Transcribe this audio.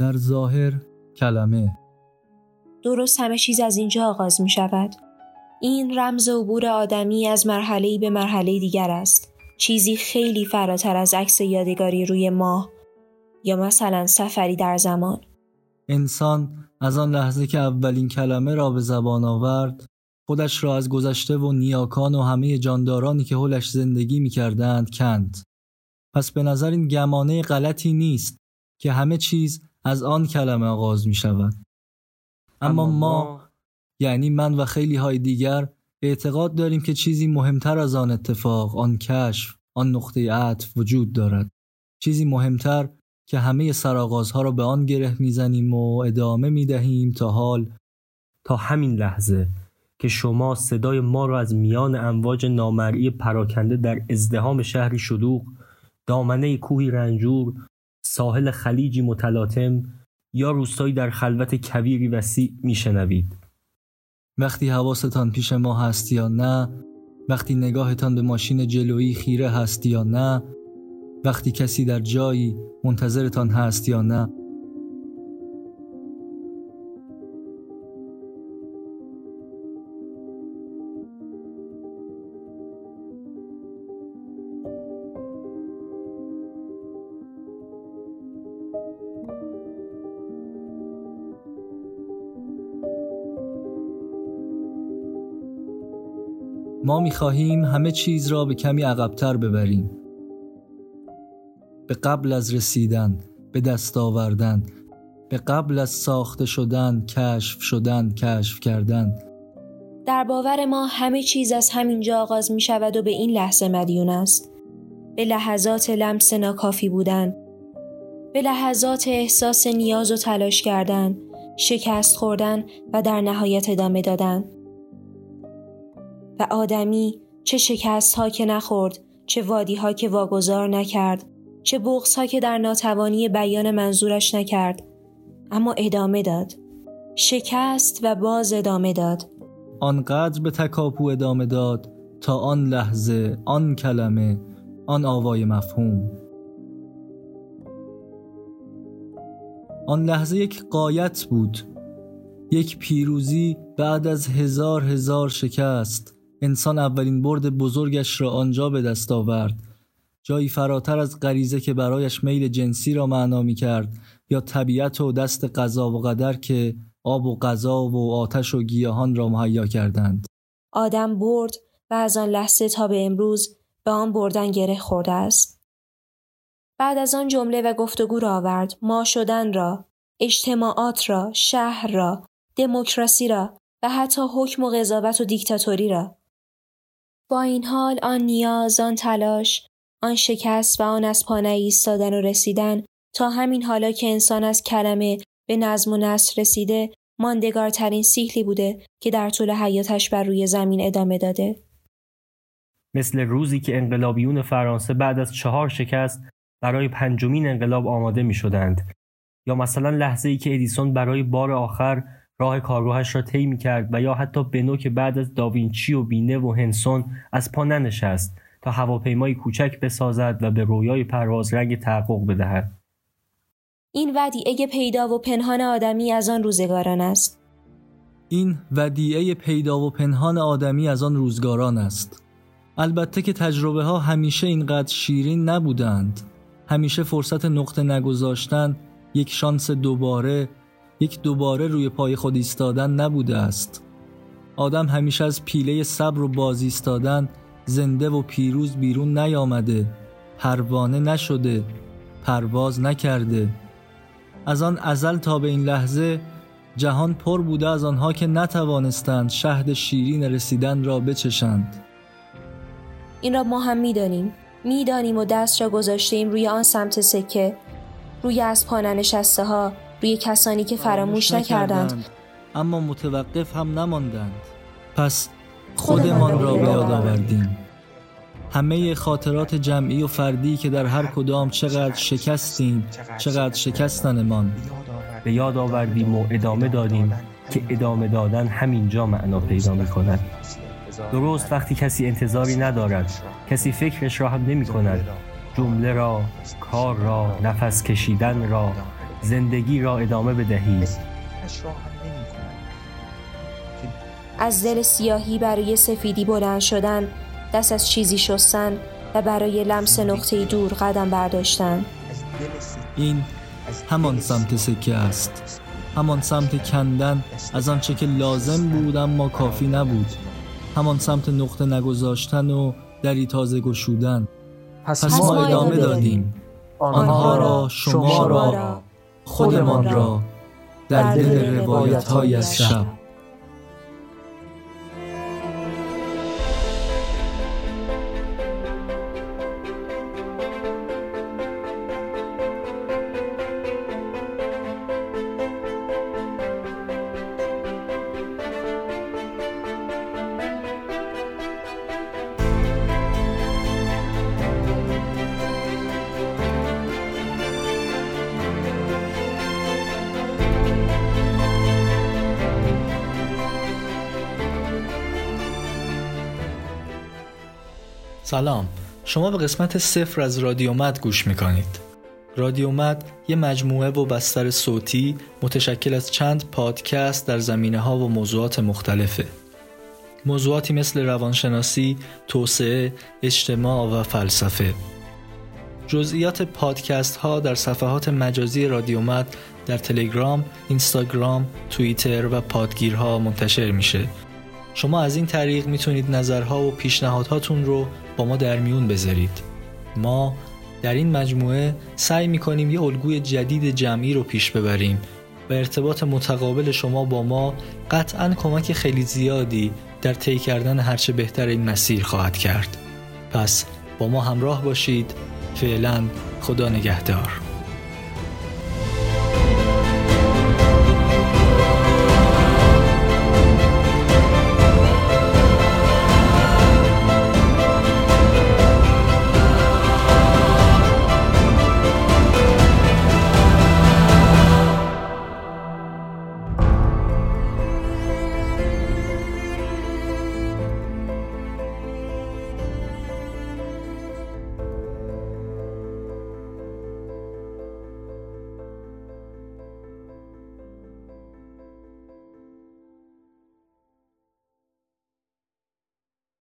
در ظاهر کلمه درست همه چیز از اینجا آغاز می شود. این رمز عبور آدمی از مرحله به مرحله دیگر است. چیزی خیلی فراتر از عکس یادگاری روی ماه یا مثلا سفری در زمان. انسان از آن لحظه که اولین کلمه را به زبان آورد خودش را از گذشته و نیاکان و همه جاندارانی که حلش زندگی می کردند کند. پس به نظر این گمانه غلطی نیست که همه چیز از آن کلمه آغاز می شود. اما ما یعنی من و خیلی های دیگر اعتقاد داریم که چیزی مهمتر از آن اتفاق، آن کشف، آن نقطه عطف وجود دارد. چیزی مهمتر که همه سرآغازها را به آن گره می‌زنیم و ادامه می‌دهیم تا حال تا همین لحظه که شما صدای ما را از میان امواج نامرئی پراکنده در ازدهام شهری شلوغ دامنه کوهی رنجور ساحل خلیجی متلاطم یا روستایی در خلوت کویری وسیع میشنوید. وقتی حواستان پیش ما هست یا نه وقتی نگاهتان به ماشین جلویی خیره هست یا نه وقتی کسی در جایی منتظرتان هست یا نه ما می خواهیم همه چیز را به کمی عقبتر ببریم. به قبل از رسیدن به دست آوردن به قبل از ساخته شدن کشف شدن کشف کردن. در باور ما همه چیز از همینجا آغاز می شود و به این لحظه مدیون است. به لحظات لمس ناکافی بودن به لحظات احساس نیاز و تلاش کردن شکست خوردن و در نهایت ادامه دادن. و آدمی چه شکست ها که نخورد چه وادی ها که واگذار نکرد چه بغض ها که در ناتوانی بیان منظورش نکرد. اما ادامه داد. شکست و باز ادامه داد. آنقدر به تکاپو ادامه داد تا آن لحظه آن کلمه آن آوای مفهوم. آن لحظه یک قایت بود. یک پیروزی بعد از هزار هزار شکست. انسان اولین برد بزرگش را آنجا به دست آورد. جایی فراتر از غریزه که برایش میل جنسی را معنا می کرد یا طبیعت و دست قضا و قدر که آب و غذا و آتش و گیاهان را مهیا کردند. آدم برد و از آن لحظه تا به امروز به آن بردن گره خورده است. بعد از آن جمله و گفتگو را آورد. ما شدن را اجتماعات را شهر را دموکراسی را و حتی حکم و قضاوت و دیکتاتوری را. با این حال آن نیاز آن تلاش آن شکست و آن از پا ایستادن و رسیدن تا همین حالا که انسان از کلمه به نظم و نصر رسیده ماندگارترین سیحلی بوده که در طول حیاتش بر روی زمین ادامه داده. مثل روزی که انقلابیون فرانسه بعد از چهار شکست برای پنجمین انقلاب آماده می شدند. یا مثلا لحظه ای که ادیسون برای بار آخر راه کارگاهش را طی کرد و یا حتی بنو که بعد از داوینچی و بینه و هنسون از پا ننشست تا هواپیمایی کوچک بسازد و به رویای پرواز رنگ تحقق بدهد. این ودیعه پیدا و پنهان آدمی از آن روزگاران است. این ودیعه پیدا و پنهان آدمی از آن روزگاران است. البته که تجربه ها همیشه اینقدر شیرین نبودند. همیشه فرصت نقطه نگذاشتن یک شانس دوباره یک دوباره روی پای خود ایستادن نبوده است. آدم همیشه از پیله صبر و باز ایستادن زنده و پیروز بیرون نیامده پروانه نشده پرواز نکرده. از آن ازل تا به این لحظه جهان پر بوده از آنها که نتوانستند شهد شیرین رسیدن را بچشند. این را ما هم می‌دانیم. می‌دانیم و دست را گذاشته روی آن سمت سکه روی از پا ها روی کسانی که فراموش نکردند. اما متوقف هم نماندند. پس خودمان را به یاد آوردیم. همه خاطرات جمعی و فردی که در هر کدام چقدر شکستیم چقدر شکستنمان به یاد آوردیم و ادامه دادیم که ادامه دادن همینجا معنا پیدا می کند درست وقتی کسی انتظاری ندارد کسی فکرش را هم نمی کند جمله را کار را نفس کشیدن را زندگی را ادامه بدهید از دل سیاهی برای سفیدی بلند شدن دست از چیزی شستن و برای لمس نقطه دور قدم برداشتن. این همان سمت سکه است. همان سمت کندن از آنچه که لازم بود اما کافی نبود. همان سمت نقطه نگذاشتن و دری تازه گشودن. پس, ما ادامه دادیم. آنها را شما را. خودمان را در دل روایت های از شب. سلام. شما به قسمت صفر از رادیومد گوش می‌کنید. رادیومد یه مجموعه و بستر صوتی متشکل از چند پادکست در زمینه ها و موضوعات مختلفه. موضوعاتی مثل روانشناسی، توسعه، اجتماع و فلسفه. جزئیات پادکست ها در صفحات مجازی رادیومد در تلگرام، اینستاگرام، توییتر و پادگیرها منتشر میشه. شما از این طریق می‌تونید نظرها و پیشنهادهاتون رو با ما در میون بذارید. ما در این مجموعه سعی می‌کنیم یه الگوی جدید جمعی رو پیش ببریم و ارتباط متقابل شما با ما قطعا کمک خیلی زیادی در طی کردن هرچه بهتر این مسیر خواهد کرد. پس با ما همراه باشید. فعلا خدا نگهدار.